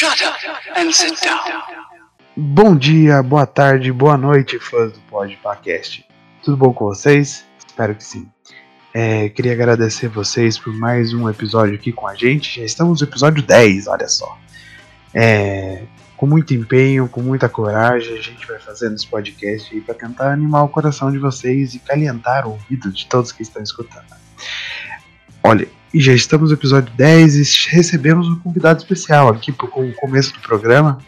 Shut up and sit down. Bom dia, boa tarde, boa noite, fãs do Podcast. Tudo bom com vocês? Espero que sim. É, queria agradecer vocês por mais um episódio aqui com a gente. Já estamos no episódio 10, olha só. É, com muito empenho, com muita coragem, a gente vai fazendo esse podcast para tentar animar o coração de vocês e calentar o ouvido de todos que estão escutando. Olha, e já estamos no episódio 10 e recebemos um convidado especial aqui com o começo do programa.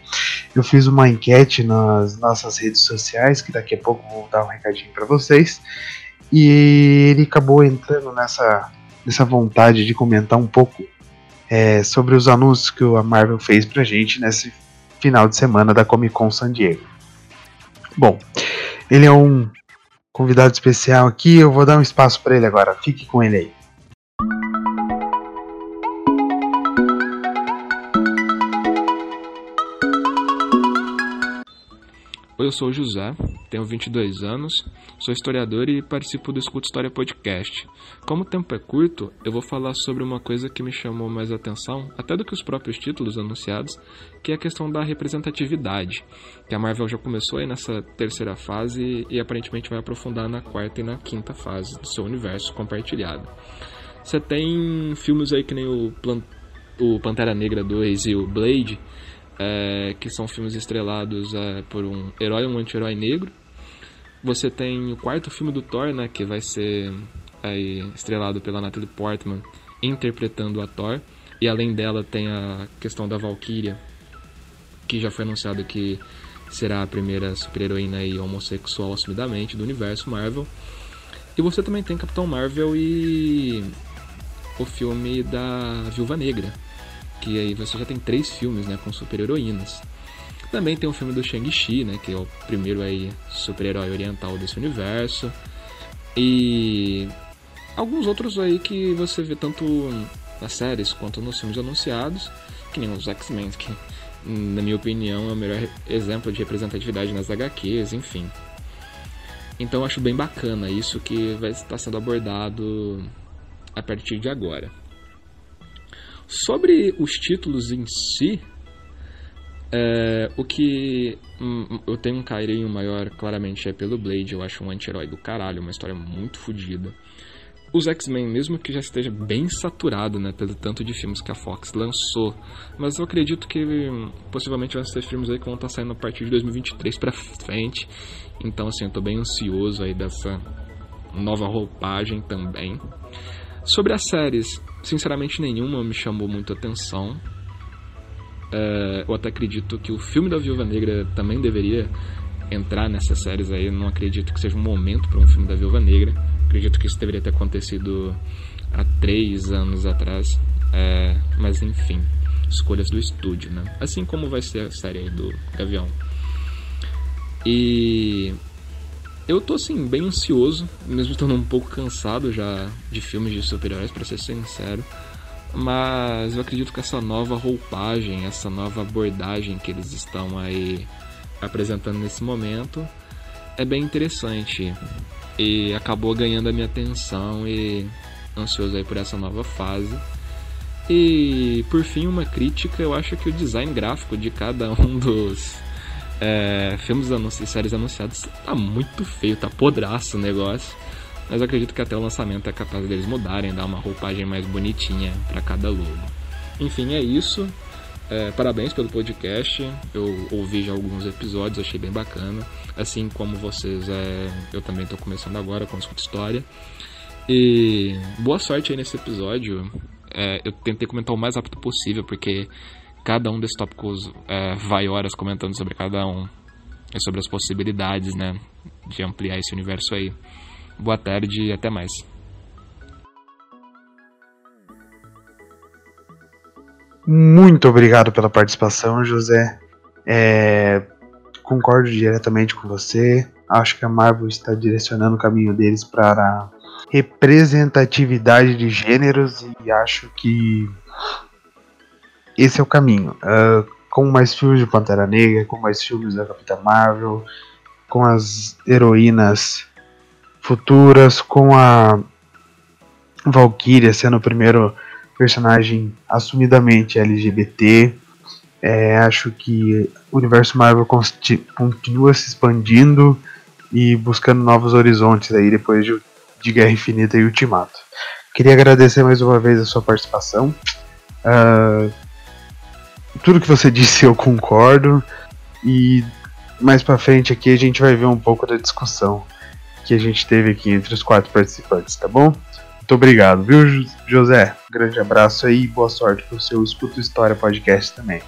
Eu fiz uma enquete nas nossas redes sociais, que daqui a pouco vou dar um recadinho para vocês. E ele acabou entrando nessa, nessa vontade de comentar um pouco é, sobre os anúncios que a Marvel fez pra gente nesse final de semana da Comic Con San Diego. Bom, ele é um convidado especial aqui, eu vou dar um espaço para ele agora. Fique com ele aí. Eu sou José, tenho 22 anos, sou historiador e participo do Escuta História Podcast. Como o tempo é curto, eu vou falar sobre uma coisa que me chamou mais atenção, até do que os próprios títulos anunciados, que é a questão da representatividade, que a Marvel já começou aí nessa terceira fase e aparentemente vai aprofundar na quarta e na quinta fase do seu universo compartilhado. Você tem filmes aí que nem o, Plan o Pantera Negra 2 e o Blade, é, que são filmes estrelados é, por um herói e um anti-herói negro. Você tem o quarto filme do Thor, né, que vai ser aí, estrelado pela Natalie Portman, interpretando a Thor. E além dela tem a questão da Valkyria, que já foi anunciado que será a primeira super-heroína homossexual assumidamente do universo Marvel. E você também tem Capitão Marvel e o filme da Viúva Negra, que aí você já tem três filmes, né, com super-heroínas. Também tem o filme do Shang-Chi, né, que é o primeiro aí super-herói oriental desse universo. E alguns outros aí que você vê tanto nas séries quanto nos filmes anunciados, que nem os X-Men, que na minha opinião é o melhor exemplo de representatividade nas HQs, enfim. Então eu acho bem bacana isso que vai estar sendo abordado a partir de agora. Sobre os títulos em si, é, o que hum, eu tenho um carinho maior, claramente, é pelo Blade. Eu acho um anti-herói do caralho, uma história muito fodida. Os X-Men, mesmo que já esteja bem saturado, né, pelo tanto de filmes que a Fox lançou, mas eu acredito que hum, possivelmente vão ser filmes aí que vão estar saindo a partir de 2023 para frente. Então, assim, eu tô bem ansioso aí dessa nova roupagem também. Sobre as séries, sinceramente nenhuma me chamou muito atenção. É, eu até acredito que o filme da Viúva Negra também deveria entrar nessas séries aí. Não acredito que seja um momento para um filme da Viúva Negra. Acredito que isso deveria ter acontecido há três anos atrás. É, mas enfim, escolhas do estúdio, né? Assim como vai ser a série aí do Gavião. E eu tô assim, bem ansioso, mesmo estando um pouco cansado já de filmes de super-heróis, pra ser sincero. Mas eu acredito que essa nova roupagem, essa nova abordagem que eles estão aí apresentando nesse momento é bem interessante. E acabou ganhando a minha atenção e ansioso aí por essa nova fase. E por fim, uma crítica, eu acho que o design gráfico de cada um dos é, filmes e séries anunciados tá muito feio, tá podraço o negócio. Mas eu acredito que até o lançamento é capaz deles mudarem, dar uma roupagem mais bonitinha para cada logo. Enfim, é isso. É, parabéns pelo podcast. Eu ouvi já alguns episódios, achei bem bacana. Assim como vocês, é, eu também estou começando agora com Escuta História. E boa sorte aí nesse episódio. É, eu tentei comentar o mais rápido possível, porque cada um desses tópicos é, vai horas comentando sobre cada um e sobre as possibilidades, né, de ampliar esse universo aí. Boa tarde e até mais. Muito obrigado pela participação, José. É, concordo diretamente com você. Acho que a Marvel está direcionando o caminho deles para representatividade de gêneros e acho que esse é o caminho. Uh, com mais filmes de Pantera Negra, com mais filmes da Capitã Marvel, com as heroínas futuras, com a Valkyria sendo o primeiro personagem assumidamente LGBT. É, acho que o universo Marvel continua se expandindo e buscando novos horizontes aí depois de, de Guerra Infinita e Ultimato. Queria agradecer mais uma vez a sua participação. Ah, tudo que você disse eu concordo e mais pra frente aqui a gente vai ver um pouco da discussão que a gente teve aqui entre os quatro participantes, tá bom? Muito obrigado, viu, Jo- José? Grande abraço aí e boa sorte pro seu Escuto História podcast também.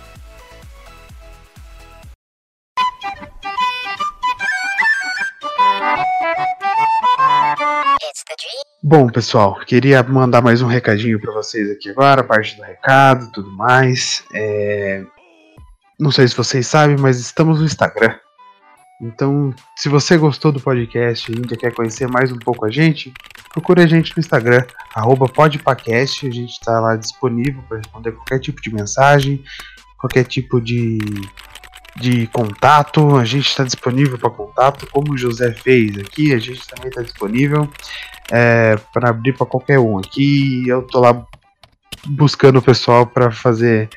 Bom, pessoal, queria mandar mais um recadinho para vocês aqui agora, a parte do recado, tudo mais. É, Não sei se vocês sabem, mas estamos no Instagram. Então, se você gostou do podcast e ainda quer conhecer mais um pouco a gente, procure a gente no Instagram, podpacast. A gente está lá disponível para responder qualquer tipo de mensagem, qualquer tipo de, de contato. A gente está disponível para contato, como o José fez aqui, a gente também está disponível é, para abrir para qualquer um aqui. Eu tô lá buscando o pessoal para fazer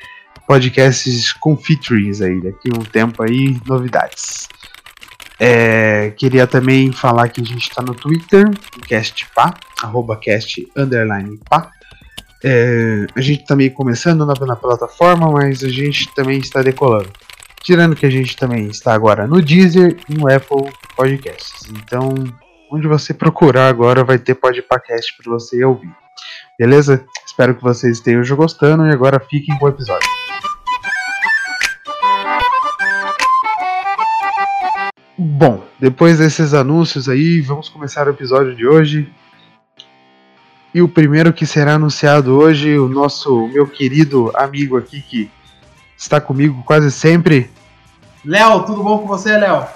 podcasts com featurings aí, daqui um tempo aí, novidades. É, queria também falar que a gente está no Twitter, castpá, arroba cast underline pá. É, a gente tá meio começando na, na plataforma, mas a gente também está decolando. Tirando que a gente também está agora no Deezer e no Apple Podcasts. Então, onde você procurar agora vai ter podcast para você ouvir. Beleza? Espero que vocês estejam gostando e agora fiquem com o episódio. Bom, depois desses anúncios aí, vamos começar o episódio de hoje. E o primeiro que será anunciado hoje, o nosso meu querido amigo aqui que está comigo quase sempre. Léo, tudo bom com você, Léo?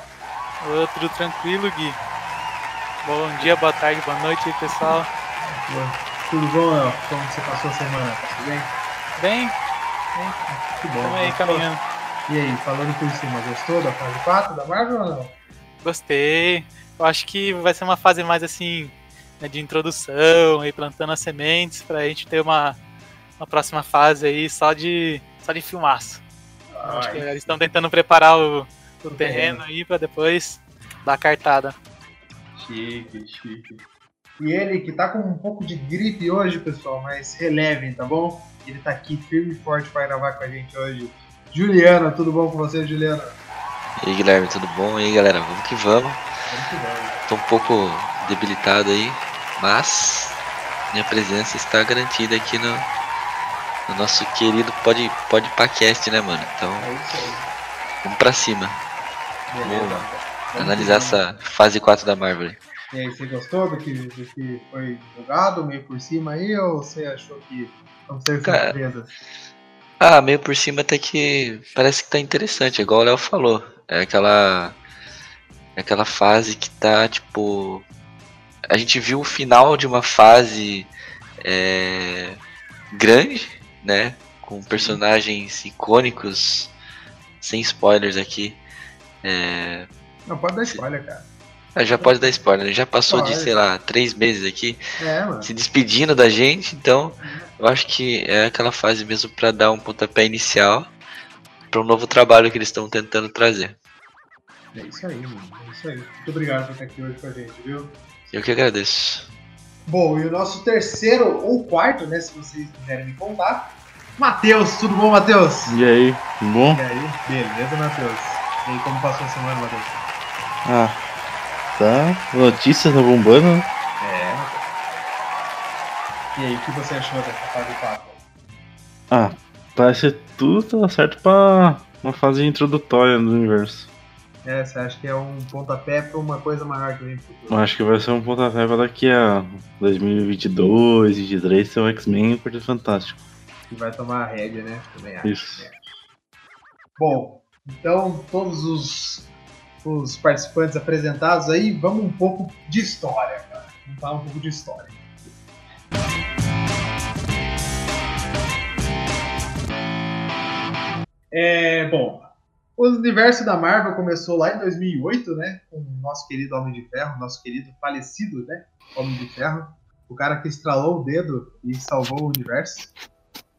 Tudo tranquilo, Gui? Bom dia, boa tarde, boa noite pessoal. Tudo bom, Léo? Como você passou a semana? Tudo bem? Bem, Que estamos aí caminhando. E aí, falando por cima, gostou da fase 4 da Marvel ou não? Gostei. Eu acho que vai ser uma fase mais assim, né, de introdução, aí plantando as sementes, pra gente ter uma, uma próxima fase aí só de, só de filmaço. Acho que eles estão tentando preparar o, o terreno aí pra depois dar a cartada. Chique, chique. E ele que tá com um pouco de gripe hoje, pessoal, mas relevem, tá bom? Ele tá aqui firme e forte para gravar com a gente hoje. Juliana, tudo bom com você, Juliana? E aí Guilherme, tudo bom? E aí galera, vamos que vamos. Muito bom. Tô um pouco debilitado aí, mas minha presença está garantida aqui no, no nosso querido Pod, Podpacast, né, mano? Então É isso aí. vamos pra cima, Beleza. Vamos Vamos analisar essa fase 4 da Marvel. E aí, você gostou do que, do que foi jogado, meio por cima aí, ou você achou que vão ser Cara, surpresas? Ah, meio por cima até que parece que tá interessante, igual o Léo falou. É aquela. É aquela fase que tá, tipo. A gente viu o final de uma fase é, grande, né? Com personagens icônicos, sem spoilers aqui. É, Não, pode dar spoiler, cara. ah, já pode dar spoiler, né? já passou de, Pode. sei lá, três meses aqui É, mano. se despedindo da gente, então eu acho que é aquela fase mesmo pra dar um pontapé inicial para um novo trabalho que eles estão tentando trazer. É isso aí, mano. É isso aí. Muito obrigado por estar aqui hoje com a gente, viu? Eu que agradeço. Bom, e o nosso terceiro ou quarto, né? Se vocês quiserem me contar. Matheus, tudo bom, Matheus? E aí, tudo bom? E aí, beleza, Matheus? E aí, como passou a semana, Matheus? Ah, tá. Notícias tá bombando, né? É. E aí, o que você achou dessa fase 4? Ah, parece que tudo tá certo pra uma fase introdutória do universo. É, você acha que é um pontapé pra uma coisa maior que vem pro futuro? Eu acho que vai ser um pontapé pra daqui a 2022, 2023 ter o X-Men e o Fantástico. Que vai tomar a rédea, né? Também acho. Isso. acho. Bom, então todos os, os participantes apresentados aí, vamos um pouco de história, cara. Vamos falar um pouco de história. É, bom, o universo da Marvel começou lá em 2008, né? Com o nosso querido Homem de Ferro, nosso querido falecido, né? Homem de Ferro. O cara que estralou o dedo e salvou o universo.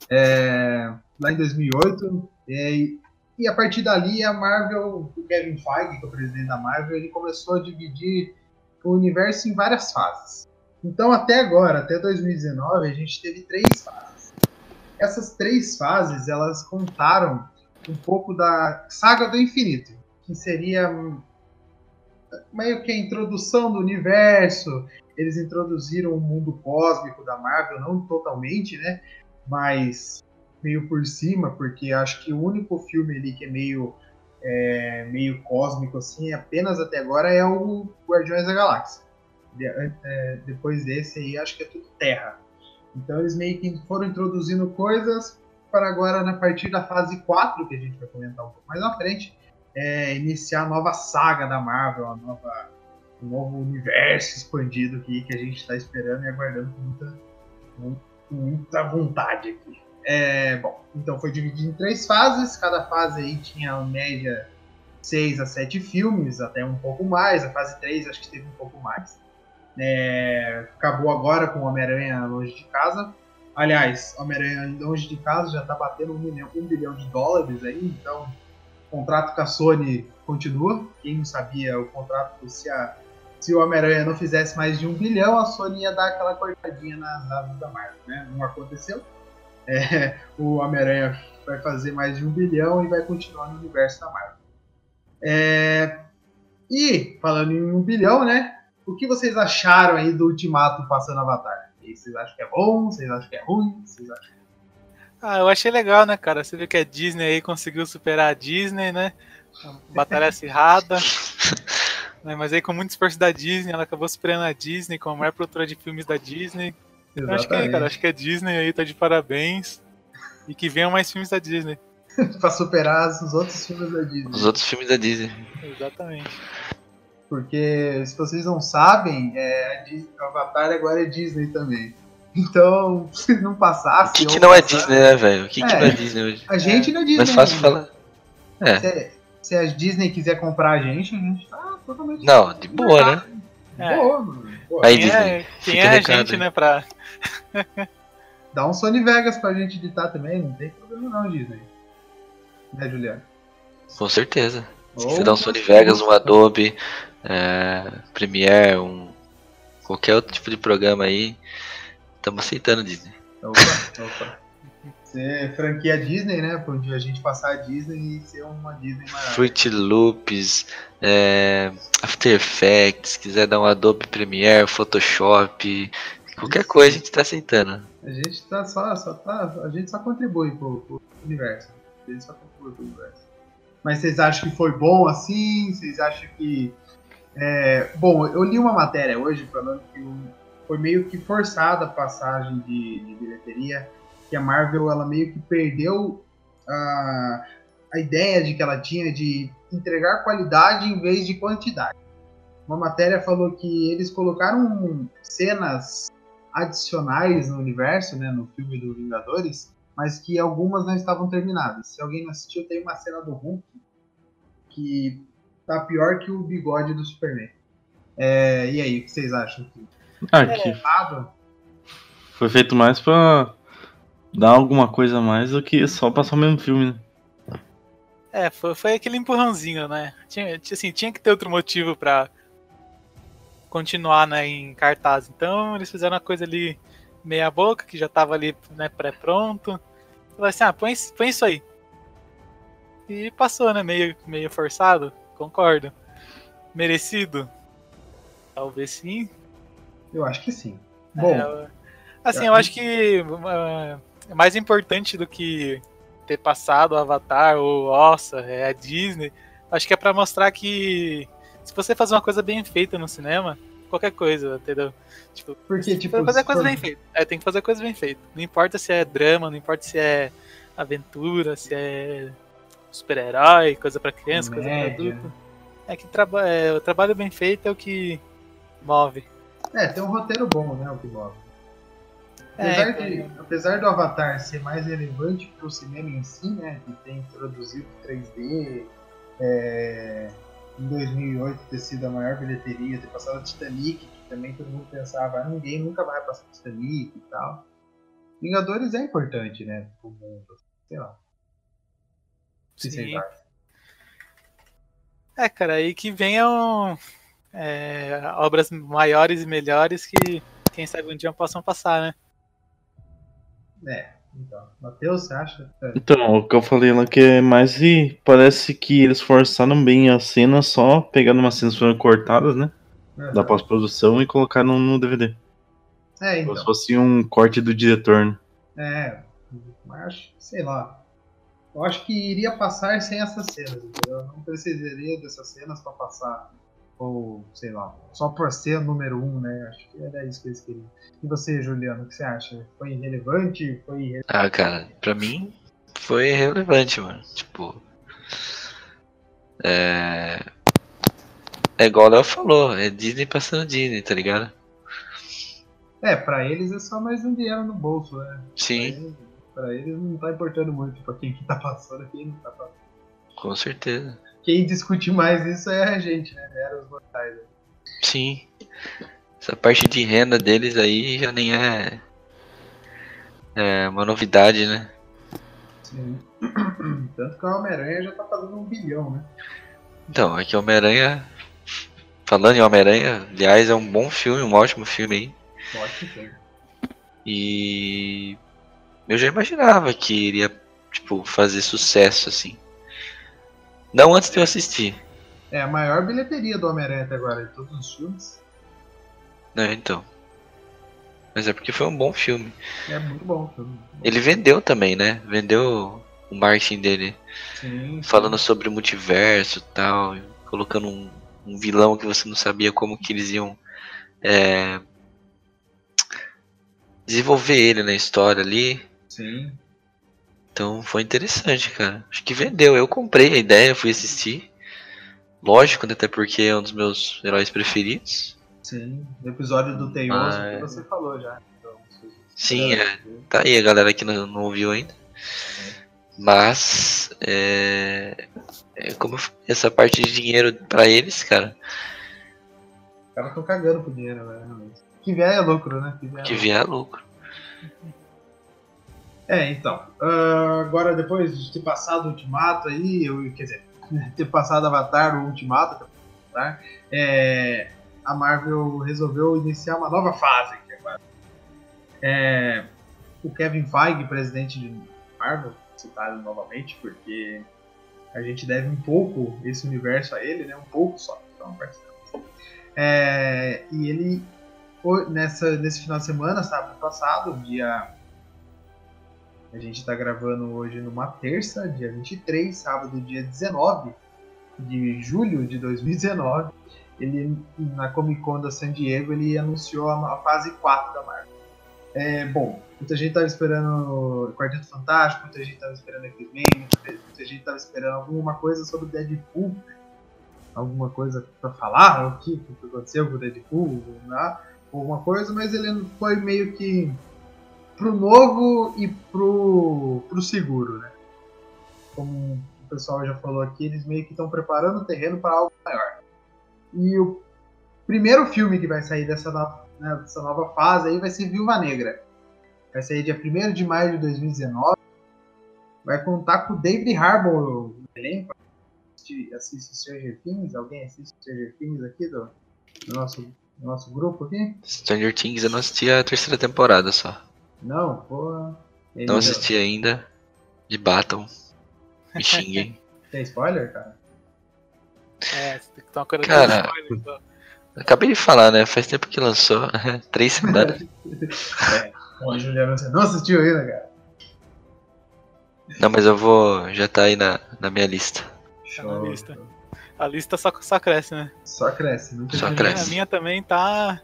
é, lá em 2008. E, e a partir dali, a Marvel, o Kevin Feige, que é o presidente da Marvel, ele começou a dividir o universo em várias fases. Então, até agora, até 2019, a gente teve três fases. Essas três fases, elas contaram um pouco da saga do infinito, que seria meio que a introdução do universo. Eles introduziram o mundo cósmico da Marvel, não totalmente, né? Mas meio por cima, porque acho que o único filme ali que é meio é, meio cósmico assim, apenas até agora é o Guardiões da Galáxia. De, é, depois desse aí, acho que é tudo Terra. Então eles meio que foram introduzindo coisas para agora, na partir da fase 4, que a gente vai comentar um pouco mais na frente, é, iniciar a nova saga da Marvel, a nova, um novo universo expandido aqui que a gente está esperando e aguardando com muita, muita vontade aqui. É, bom, então foi dividido em três fases, cada fase aí tinha em média 6 a 7 filmes, até um pouco mais, a fase 3 acho que teve um pouco mais. É, acabou agora com Homem-Aranha Longe de Casa. Aliás, Homem-Aranha Longe de Casa já está batendo um, milhão, um bilhão de dólares aí, então o contrato com a Sony continua. Quem não sabia, o contrato, se, a, se o Homem-Aranha não fizesse mais de um bilhão, a Sony ia dar aquela cortadinha nas asas da Marvel, né? Não aconteceu. É, o Homem-Aranha vai fazer mais de um bilhão e vai continuar no universo da Marvel. É, e, falando em um bilhão, né? O que vocês acharam aí do Ultimato passando Avatar? E vocês acham que é bom? Vocês acham que é ruim? Vocês acham... Ah, eu achei legal, né, cara? Você viu que a Disney aí conseguiu superar a Disney, né? Batalha acirrada. né? Mas aí, com muito esforço da Disney, ela acabou superando a Disney como a maior produtora de filmes da Disney. Eu acho que é, cara. Acho que a Disney aí tá de parabéns. E que venham mais filmes da Disney. pra superar os outros filmes da Disney. Os outros filmes da Disney. Exatamente. Porque, se vocês não sabem, é, a Avatar agora é Disney também. Então, se não passasse. O que, que não é Disney, né, velho? O que, é, que não é Disney hoje? A gente não é Disney. Mais fácil falar. É. Se, se, a Disney quiser comprar a gente, a gente tá totalmente. Não, de boa, né? É. Boa, mano. Aí, quem Disney, é, quem é a gente, né, pra. Dá um Sony Vegas pra gente editar também, não tem problema não, Disney. Né, Juliano? Com certeza. Se você dá um Sony Vegas, um Adobe, é, Premiere, um qualquer outro tipo de programa aí, estamos aceitando Disney. Opa, opa. Ser franquia Disney, né? Pra um dia a gente passar a Disney e ser uma Disney maior. Fruit Loops, é, After Effects, quiser dar um Adobe Premiere, Photoshop, qualquer coisa a gente tá aceitando. A gente tá só, só tá, a gente só contribui pro, pro universo. A gente só contribui pro universo. Mas vocês acham que foi bom assim? Vocês acham que é, bom, eu li uma matéria hoje falando que foi meio que forçada a passagem de, de bilheteria, que a Marvel ela meio que perdeu a, a ideia de que ela tinha de entregar qualidade em vez de quantidade. Uma matéria falou que eles colocaram cenas adicionais no universo, né, no filme do Vingadores, mas que algumas não estavam terminadas. Se alguém não assistiu, tem uma cena do Hulk que tá pior que o bigode do Superman. É, e aí, o que vocês acham? Ah, que foi feito mais pra dar alguma coisa a mais do que só passar o mesmo filme, né? É, foi, foi aquele empurrãozinho, né? Tinha, assim, tinha que ter outro motivo pra continuar né, em cartaz. Então eles fizeram uma coisa ali meia boca, que já tava ali né, pré-pronto. Falei assim, ah, põe, põe isso aí. E passou, né? Meio, meio forçado. Concordo. Merecido? Talvez sim. Eu acho que sim. Bom. É, assim, eu acho que uh, é mais importante do que ter passado o Avatar ou Nossa, é a Disney. Acho que é para mostrar que se você fazer uma coisa bem feita no cinema, qualquer coisa, entendeu? Tipo, Porque, tipo, fazer coisa bem feita. É, tem que fazer coisa bem feita. Não importa se é drama, não importa se é aventura, se é super-herói, coisa para criança, coisa para adulto. É que traba é, o trabalho bem feito é o que move. É, tem um roteiro bom, né? O que move. Apesar, é, de, apesar do Avatar ser mais relevante para o cinema em si, né? Que tem introduzido 3D, é, em 2008 ter sido a maior bilheteria, ter passado Titanic, que também todo mundo pensava, ah, ninguém nunca vai passar Titanic e tal. Vingadores é importante, né? Pro mundo. Sei lá. Que vocês Sim. É, cara, aí que venham é, obras maiores e melhores que quem sabe um dia possam passar, né? É, então. Matheus, você acha? É. Então, o que eu falei lá que é mais e parece que eles forçaram bem a cena só pegando umas cenas que foram cortadas, né? Da pós-produção e colocaram no DVD. É, Como então. se fosse um corte do diretor, né? É, mas acho, sei lá. Eu acho que iria passar sem essas cenas, entendeu? Não precisaria dessas cenas pra passar. Ou, sei lá, só por ser o número um, né? Acho que era isso que eles queriam. E você, Juliano, o que você acha? Foi irrelevante? Foi. Ah, cara, pra mim foi relevante, mano. Tipo. É. É igual o Léo falou, é Disney passando Disney, tá ligado? É, pra eles é só mais um dinheiro no bolso, né? Pra Sim, eles, pra eles não tá importando muito pra quem que tá passando e quem não tá passando. com certeza. Quem discute mais isso é a gente, né? Era os mortais. né? Sim. Essa parte de renda deles aí já nem é. É uma novidade, né? Sim. Tanto que o Homem-Aranha já tá fazendo um bilhão, né? Então, aqui Homem-Aranha. Falando em Homem-Aranha, aliás, é um bom filme, um ótimo filme aí. Ótimo filme. E eu já imaginava que iria, tipo, fazer sucesso assim. Não antes de eu assistir. É a maior bilheteria do Homem-Aranha até agora, de todos os filmes. Né, então. Mas é porque foi um bom filme. É muito bom o filme. Ele vendeu também, né? Vendeu o marketing dele. Sim, Falando sobre o multiverso e tal. Colocando um, um vilão que você não sabia como que eles iam é, desenvolver ele na história ali. Sim. Então foi interessante, cara. Acho que vendeu. Eu comprei a ideia, fui assistir. Lógico, né, até porque é um dos meus heróis preferidos. Sim. No episódio do Teioso Mas- que você falou já. Então, se- Sim, é. Tá aí a galera que não, não ouviu ainda. Mas, é, é como essa parte de dinheiro pra eles, cara, Os caras tão cagando pro dinheiro, né? realmente. Que vier é lucro, né? Que vier é que lucro. É, então. ah, agora, depois de ter passado o Ultimato aí, eu, quer dizer, ter passado Avatar, o Ultimato, tá? É, a Marvel resolveu iniciar uma nova fase aqui agora. É, o Kevin Feige, presidente de Marvel, citado novamente, porque a gente deve um pouco esse universo a ele, né? Um pouco só. Então. É, e ele, o- nessa, nesse final de semana, sábado passado, dia a gente está gravando hoje numa terça, dia 23, sábado, dia 19 de julho de 2019. Ele, na Comic Con da San Diego, ele anunciou a, fase 4 da Marvel. É, bom, muita gente estava esperando Quarteto Fantástico, muita gente estava esperando X-Men, muita, muita gente estava esperando alguma coisa sobre Deadpool. Alguma coisa para falar, o que, o que aconteceu com o Deadpool, né? alguma coisa, mas ele foi meio que pro novo e pro, pro seguro, né? Como o pessoal já falou aqui, eles meio que estão preparando o terreno para algo maior. E o primeiro filme que vai sair dessa nova, né, dessa nova fase aí vai ser Viúva Negra. Vai sair dia 1 de maio de 2019. Vai contar com o David Harbour no elenco. Assiste, Stranger Things? Alguém assiste Stranger Things aqui do, do nosso, do nosso grupo aqui? Stranger Things eu não assisti a terceira temporada só. Não, porra. Ele Não assisti ainda. De Baton. Me xinguem. Tem spoiler, cara? É, você tem que tomar cuidado Cara, spoiler, então. Acabei de falar, né? Faz tempo que lançou. Três semanas. Pô, Juliano, você não assistiu ainda, cara? Não, mas eu vou. Já tá aí na, na minha lista. Tá na lista. A lista só, só cresce, né? Só cresce, nunca Só vi. A minha, cresce. a minha também tá.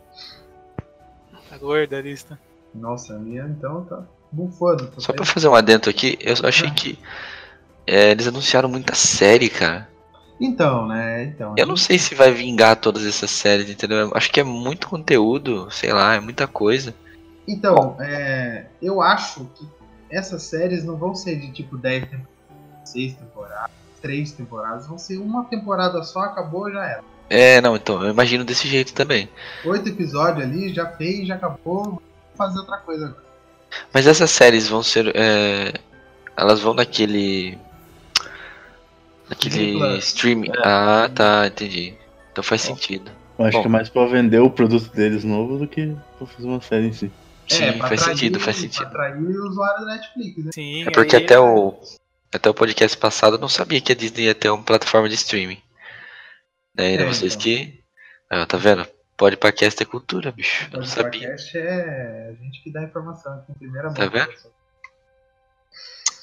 Tá gorda a lista. Nossa, a minha então tá bufando. Tô Só pra vendo. fazer um adentro aqui, eu achei Ah. que. é, eles anunciaram muita série, cara. Então, né? Então, Eu não sei se vai vingar todas essas séries, entendeu? Eu Acho que é muito conteúdo, sei lá, é muita coisa. Então, é, eu acho que essas séries não vão ser de tipo 10 temporadas, 6 temporadas, 3 temporadas. Vão ser uma temporada só, acabou, já era. É, não, então, eu imagino desse jeito também. Oito episódios ali, já fez, já acabou, fazer outra coisa agora. Mas essas séries vão ser. é, elas vão naquele. Naquele streaming. Ah, tá, entendi. Então faz sentido. Eu acho Bom. que é mais pra vender o produto deles novo do que pra fazer uma série em si. Sim, É, faz atrair- sentido, faz Pra sentido. atrair o usuário da Netflix, né? Sim, É porque aí- até o. Até o podcast passado eu não sabia que a Disney ia ter uma plataforma de streaming. Daí É, vocês então. que. Ah, tá vendo? Pode podcast é cultura, bicho. Eu não O sabia. podcast é a gente que dá informação aqui em primeira mão. Tá vendo?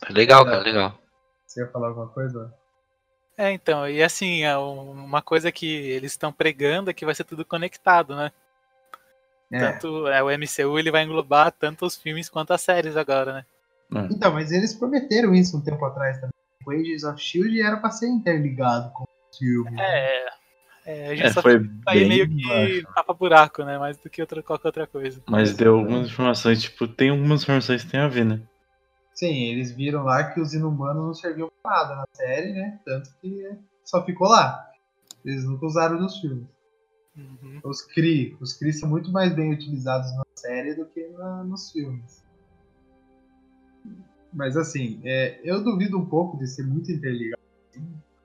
Legal, cara, legal. Você ia falar alguma coisa? É, então, e assim, é um- uma coisa que eles estão pregando é que vai ser tudo conectado, né? É. Tanto é, o MCU ele vai englobar tanto os filmes quanto as séries agora, né? Então, mas eles prometeram isso um tempo atrás também. O Agents of Shield era pra ser interligado com o filme. É, é, a gente É, só foi aí meio que baixo. tapa buraco, né? Mais do que outra, qualquer outra coisa. Mas deu algumas informações, tipo, tem algumas informações que tem a ver, né? Sim, eles viram lá que os inumanos não serviam pra nada na série, né? Tanto que só ficou lá. Eles nunca usaram nos filmes. Uhum. Os Kree, os Kree são muito mais bem utilizados na série do que na- nos filmes. Mas assim, é, eu duvido um pouco de ser muito interligado.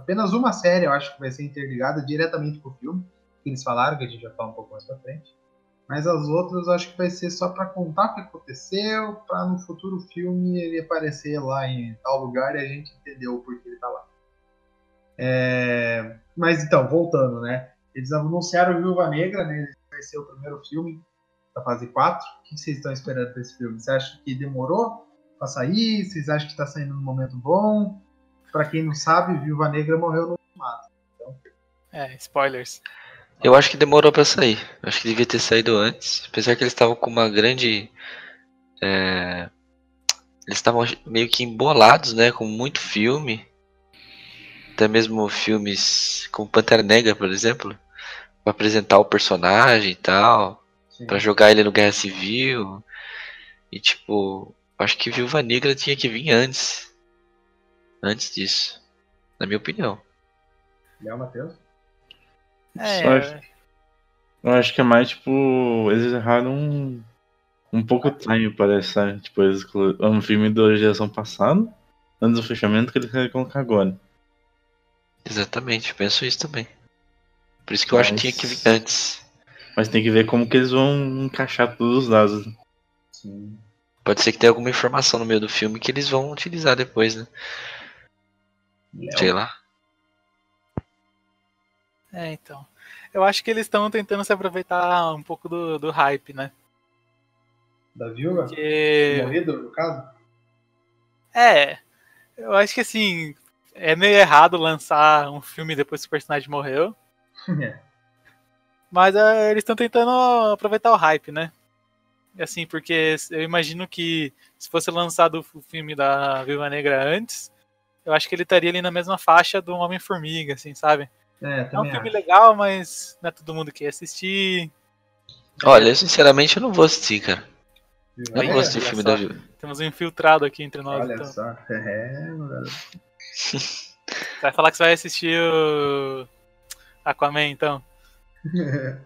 Apenas uma série eu acho que vai ser interligada diretamente com o filme, que eles falaram, que a gente vai falar um pouco mais pra frente. Mas as outras eu acho que vai ser só pra contar o que aconteceu, pra no futuro filme ele aparecer lá em tal lugar e a gente entender o porquê ele tá lá. É, Mas então, voltando, né? Eles anunciaram Viúva Negra, né? Vai ser o primeiro filme da fase 4. O que vocês estão esperando pra esse filme? Você acha que demorou pra sair? Vocês acham que tá saindo num momento bom? Pra quem não sabe, Viúva Negra morreu no ultimato. É, spoilers. Eu acho que demorou pra sair. Eu acho que devia ter saído antes. Apesar que eles estavam com uma grande. é, Eles estavam meio que embolados, né? Com muito filme. Até mesmo filmes como Pantera Negra, por exemplo. Pra apresentar o personagem e tal. Pra jogar ele no Guerra Civil. E tipo. Acho que Viúva Negra tinha que vir antes. Antes disso. Na minha opinião. Léo Matheus? É, Só acho- Eu acho que é mais, tipo, eles erraram um, um pouco o time, parece, sabe? Tipo, eles colocaram um filme da geração passada, antes do fechamento, que eles querem colocar agora. Exatamente, penso isso também. Por isso que eu acho que tinha que vir antes. Mas tem que ver como que eles vão encaixar todos os lados. né? Sim. Pode ser que tenha alguma informação no meio do filme que eles vão utilizar depois, né? Sei lá. é, então. Eu acho que eles estão tentando se aproveitar um pouco do, do hype, né? Da Viúva? Porque. Morrido, no caso? É, eu acho que assim, é meio errado lançar um filme depois que o personagem morreu. É. Mas é, eles estão tentando aproveitar o hype, né? Assim, porque eu imagino que se fosse lançado o filme da Viúva Negra antes, eu acho que ele estaria ali na mesma faixa do Homem-Formiga, assim, sabe? É, É um filme acho. legal, mas não é todo mundo que ia assistir. Olha, eu sinceramente eu não vou assistir, cara. Eu não vou assistir olha filme só. da Viúva. Temos um infiltrado aqui entre nós. Olha então. só. É. Vai falar que você vai assistir o Aquaman, então.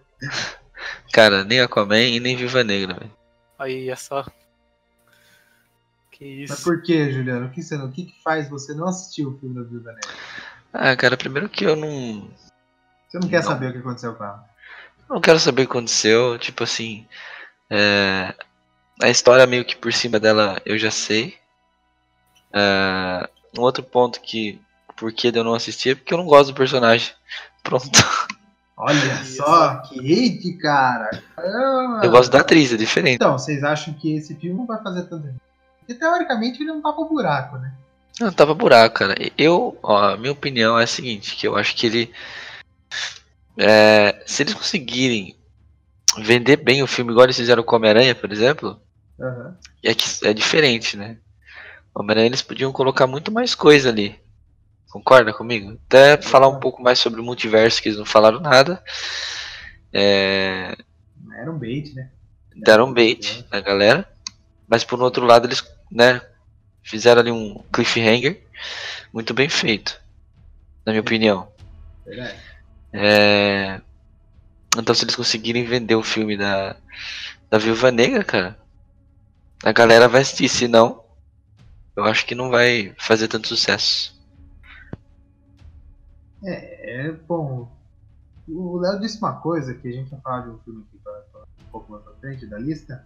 Cara, nem Aquaman e nem Viúva Negra, velho. Aí é só. Que Mas isso. por que, Juliano? O que, você, não- o que, que faz você não assistir o filme da Viúva Negra? Ah, cara, primeiro que eu não. Você não quer Não. saber o que aconteceu com ela? Não quero saber o que aconteceu. Tipo assim. é, A história meio que por cima dela eu já sei. É, Um outro ponto que. Por que eu não assisti é porque eu não gosto do personagem. Pronto. Olha só, que hate, cara. Caramba. Eu gosto da atriz, é diferente. Então, vocês acham que esse filme não vai fazer tanto Porque teoricamente ele não pro buraco, né? Não, tava buraco, cara. Eu, ó, a minha opinião é a seguinte, que eu acho que ele. é, se eles conseguirem vender bem o filme igual eles fizeram com Homem-Aranha, por exemplo, Aham. é, que, é diferente, né? Homem-Aranha eles podiam colocar muito mais coisa ali. Concorda comigo? Até falar um pouco mais sobre o multiverso, que eles não falaram nada. É, Era um bait, né? deram um bait na galera. Mas por outro lado, eles, né, fizeram ali um cliffhanger muito bem feito. Na minha opinião. Verdade. É, Então se eles conseguirem vender o filme da, da Viúva Negra, cara, a galera vai assistir. Se não, eu acho que não vai fazer tanto sucesso. É, bom. O Léo disse uma coisa que a gente vai falar de um filme aqui pra, pra, um pouco mais pra frente da lista.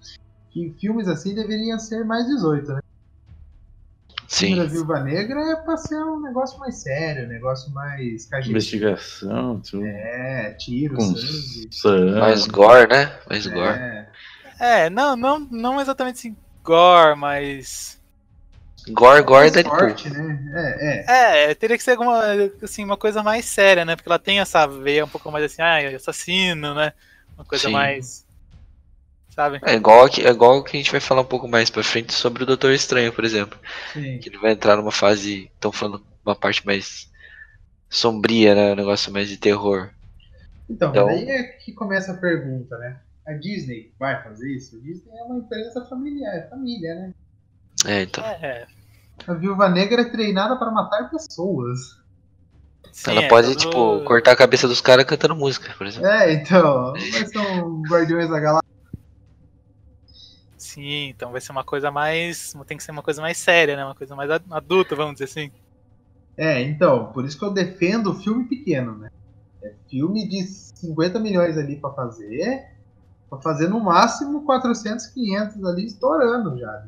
Que filmes assim deveriam ser mais 18, né? Da Sim. Viúva Negra é pra ser um negócio mais sério, um negócio mais cagista. Investigação, tudo. É, tiro, Com sangue. sangue. Mais gore, né? Mais gore. É, É, não, não, não exatamente assim, gore, mas. Gore, gore é mais Deadpool. forte, né? É, é. É, teria que ser alguma, assim, uma coisa mais séria, né? Porque ela tem essa veia um pouco mais assim, ah, assassino, né? Uma coisa Sim. mais. Sabe? É igual, que, é igual que a gente vai falar um pouco mais pra frente sobre o Doutor Estranho, por exemplo. Sim. Que ele vai entrar numa fase. Estão falando uma parte mais sombria, né? Um negócio mais de terror. Então, Então- daí é que começa a pergunta, né? A Disney vai fazer isso? A Disney é uma empresa familiar, é família, né? É, então. É, A Viúva Negra é treinada para matar pessoas. sim, Ela é pode, todo- tipo, cortar a cabeça dos caras cantando música, por exemplo. É, então, ser um Guardiões da Galáxia. Sim, então vai ser uma coisa mais. Tem que ser uma coisa mais séria, né? Uma coisa mais ad- adulta, vamos dizer assim. É, então, por isso que eu defendo o filme pequeno, né? É filme de 50 milhões ali para fazer, para fazer no máximo 400, 500 ali estourando já.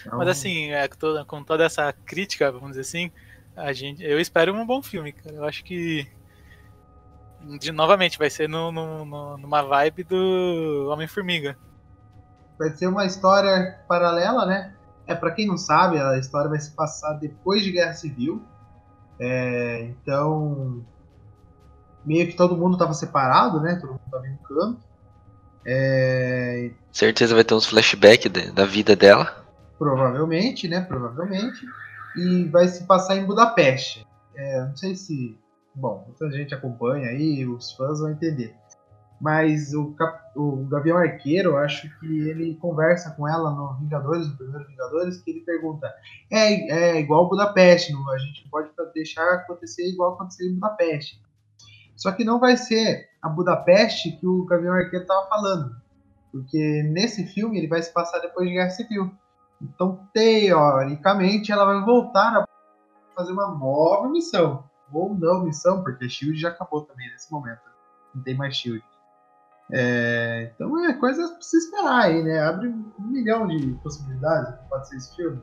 Então, Mas assim, é, com, toda, com toda essa crítica, vamos dizer assim, a gente, eu espero um bom filme, cara. Eu acho que. De, novamente, vai ser no, no- no- numa vibe do Homem-Formiga. Vai ser uma história paralela, né? É, para quem não sabe, a história vai se passar depois de Guerra Civil. É, então, meio que todo mundo tava separado, né? Todo mundo tava em um canto. É, Certeza vai ter uns flashbacks da- da vida dela. provavelmente, né? Provavelmente. E vai se passar em Budapeste. É, não sei se. Bom, muita gente acompanha aí, os fãs vão entender. Mas o, Cap- o Gavião Arqueiro, acho que ele conversa com ela no Vingadores, no primeiro Vingadores, que ele pergunta: é, é igual Budapeste, não, a gente pode deixar acontecer igual aconteceu em Budapeste. Só que não vai ser a Budapeste que o Gavião Arqueiro estava falando. Porque nesse filme ele vai se passar depois de Guerra Civil. Então, teoricamente, ela vai voltar a fazer uma nova missão. Ou não missão, porque a Shield já acabou também nesse momento. Não tem mais Shield. É, então é coisa pra se esperar aí, né? Abre um milhão de possibilidades que pode ser esse filme.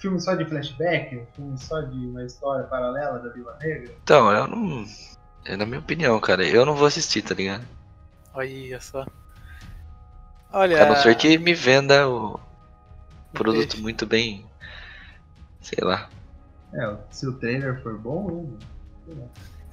Filme só de flashback, um filme só de uma história paralela da Viva Negra. Então, eu não. É na minha opinião, cara. Eu não vou assistir, tá ligado? Olha só. Olha. A não ser que me venda o produto Peixe. muito bem. Sei lá. É, se o trailer for bom, né?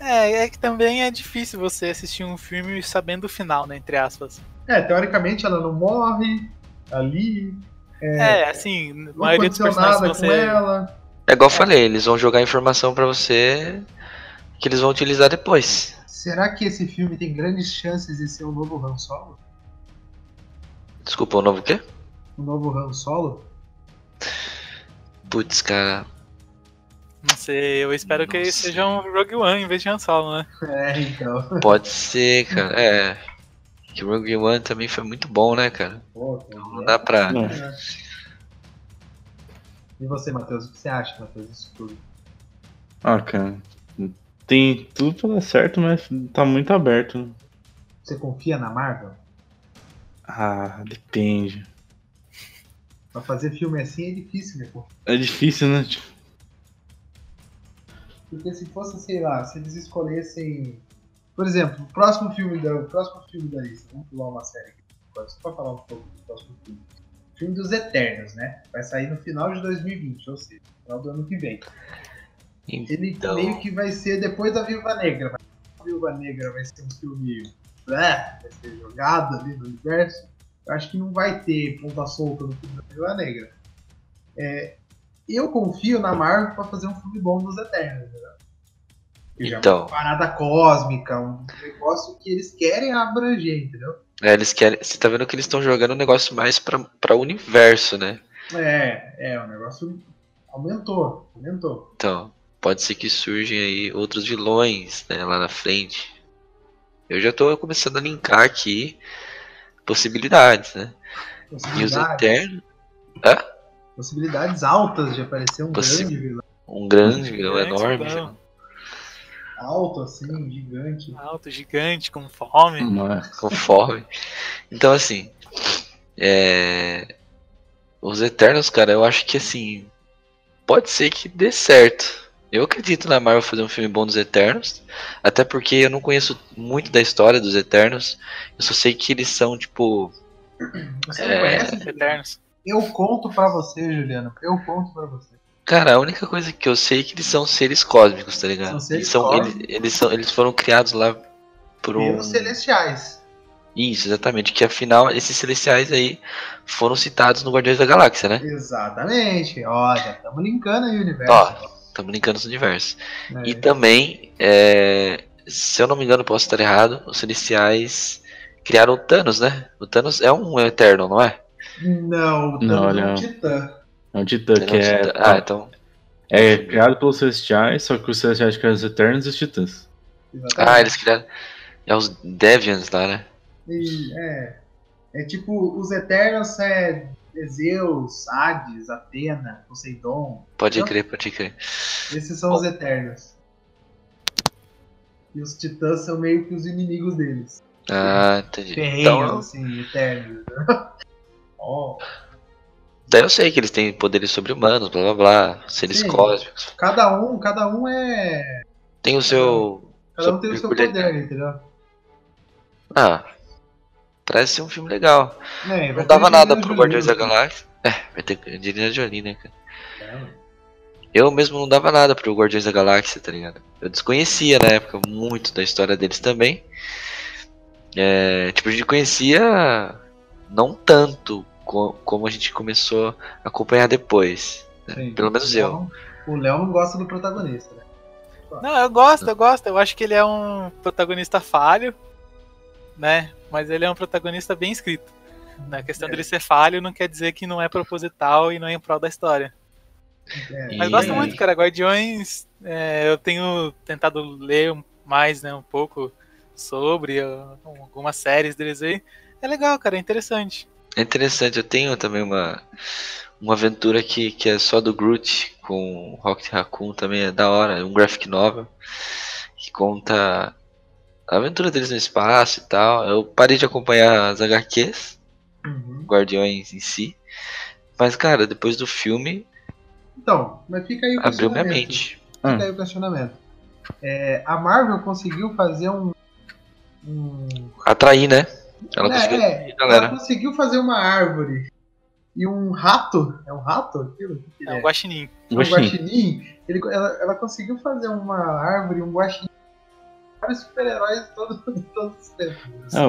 É, é que também é difícil você assistir um filme sabendo o final, né? Entre aspas. É, teoricamente ela não morre ali, É, assim, a não maioria dos aconteceu personagens nada que com você. ela. É igual eu falei, eles vão jogar informação pra você que eles vão utilizar depois. Será que esse filme tem grandes chances de ser o novo Han Solo? Desculpa, o novo quê? O novo Han Solo? Putz, cara. Não sei, eu espero que Nossa. seja um Rogue One em vez de Han Solo, né? É, então. Pode ser, cara. É. Que o Rogue One também foi muito bom, né, cara? Pô, pô, Não dá pra. Não. E você, Matheus, o que você acha, Matheus, disso tudo? Ah, cara. Tem tudo pra dar certo, mas tá muito aberto. né? Você confia na Marvel? Ah, depende. Pra fazer filme assim é difícil, né? pô? É difícil, né? Tipo, Porque se fosse, sei lá, se eles escolhessem. Por exemplo, o próximo filme da, o próximo filme da lista, vamos pular uma série aqui, só pra falar um pouco do próximo filme. O filme dos Eternos, né? Vai sair no final de 2020, ou seja, no final do ano que vem. Ele Então. meio que vai ser depois da Viúva Negra. A Viúva Negra vai ser um filme. né, vai ser jogado ali no universo. Eu acho que não vai ter ponta solta no filme da Viúva Negra. É, eu confio na Marvel pra fazer um filme bom dos Eternos, entendeu? Que já é Então. uma parada cósmica, um negócio que eles querem abranger, entendeu? É, eles querem. Você tá vendo que eles estão jogando um negócio mais pra, pra universo, né? É, é, o negócio aumentou, aumentou. Então, pode ser que surjam aí outros vilões, né, lá na frente. Eu já tô começando a linkar aqui possibilidades, né? E os Possibilidades, Eternos. Hã? Possibilidades altas de aparecer um Possi- grande vilão. Um grande vilão enorme. vilão. vilão. Alto assim, gigante. Alto, gigante, com fome. Mas, com fome. Então, assim, é... os Eternos, cara, eu acho que assim, pode ser que dê certo. Eu acredito na Marvel fazer um filme bom dos Eternos, até porque eu não conheço muito da história dos Eternos. Eu só sei que eles são tipo, Você É. não conhece? Eternos. Eu conto pra você, Juliano. Eu conto pra você. cara, a única coisa que eu sei é que eles são seres cósmicos, tá ligado? São seres eles, são, cósmicos. eles, eles são, eles foram criados lá por um Pelos celestiais. Isso, exatamente. Que afinal, esses celestiais aí foram citados no Guardiões da Galáxia, né? Exatamente. Ó, já estamos linkando aí o universo. Ó, estamos linkando os universos. né? E também, é, se eu não me engano, posso estar errado, os celestiais criaram o Thanos, né? O Thanos é um Eterno, não é? Não, o Não, Thanos é um não. titã. é um titã Ele que é, titã. Ah, então. é criado pelos Celestiais, só que os Celestiais criaram os Eternos e os Titãs. Exatamente. Ah, eles criaram. É os Deviants lá, né? E, é, é tipo, os Eternos é Zeus, Hades, Atena, Poseidon. Pode Não. crer, pode crer. Esses são os Eternos. E os Titãs são meio que os inimigos deles. Ah, entendi. Terrenos, Então, assim, Eternos. Ó, daí eu sei que eles têm poderes sobre-humanos, blá blá blá, seres Sim. cósmicos. cada um, cada um é. Tem o seu. Cada um tem o seu poder. entendeu? Ah, parece ser um filme legal. É, Não dava nada pro Guardiões da né? Galáxia. É, vai ter Angelina Jolie, né, cara? É. Eu mesmo não dava nada pro Guardiões da Galáxia, tá ligado? Eu desconhecia na época muito da história deles também. É, tipo, a gente conhecia não tanto co- como a gente começou a acompanhar depois. né? Pelo menos O eu. Léo- O Léo não gosta do protagonista, né? Não, eu gosto, eu gosto. Eu acho que ele é um protagonista falho, né? Mas ele é um protagonista bem escrito. Na questão dele ser falho não quer dizer que não é proposital e não é em prol da história. É, Mas E- gosto muito, cara. Guardiões, é, eu tenho tentado ler mais, né, um pouco sobre uh, algumas séries deles aí. É legal, cara, é interessante. É interessante, eu tenho também uma, uma aventura que, que é só do Groot com o Rocket Raccoon também é da hora, um graphic novel que conta a aventura deles no espaço e tal. Eu parei de acompanhar as HQs, Uhum. Guardiões em si, mas cara, depois do filme Então, mas fica aí o abriu minha questionamento. mente. Fica aí o questionamento. É, a Marvel conseguiu fazer um. um Atrair, né? Ela É, conseguiu é, ela conseguiu fazer uma árvore e um rato. É um rato aquilo? É um guaxinim. um guaxinim. Ele, ela, ela conseguiu fazer uma árvore, um guaxinim. Vários super-heróis de todos, todos os tempos. É,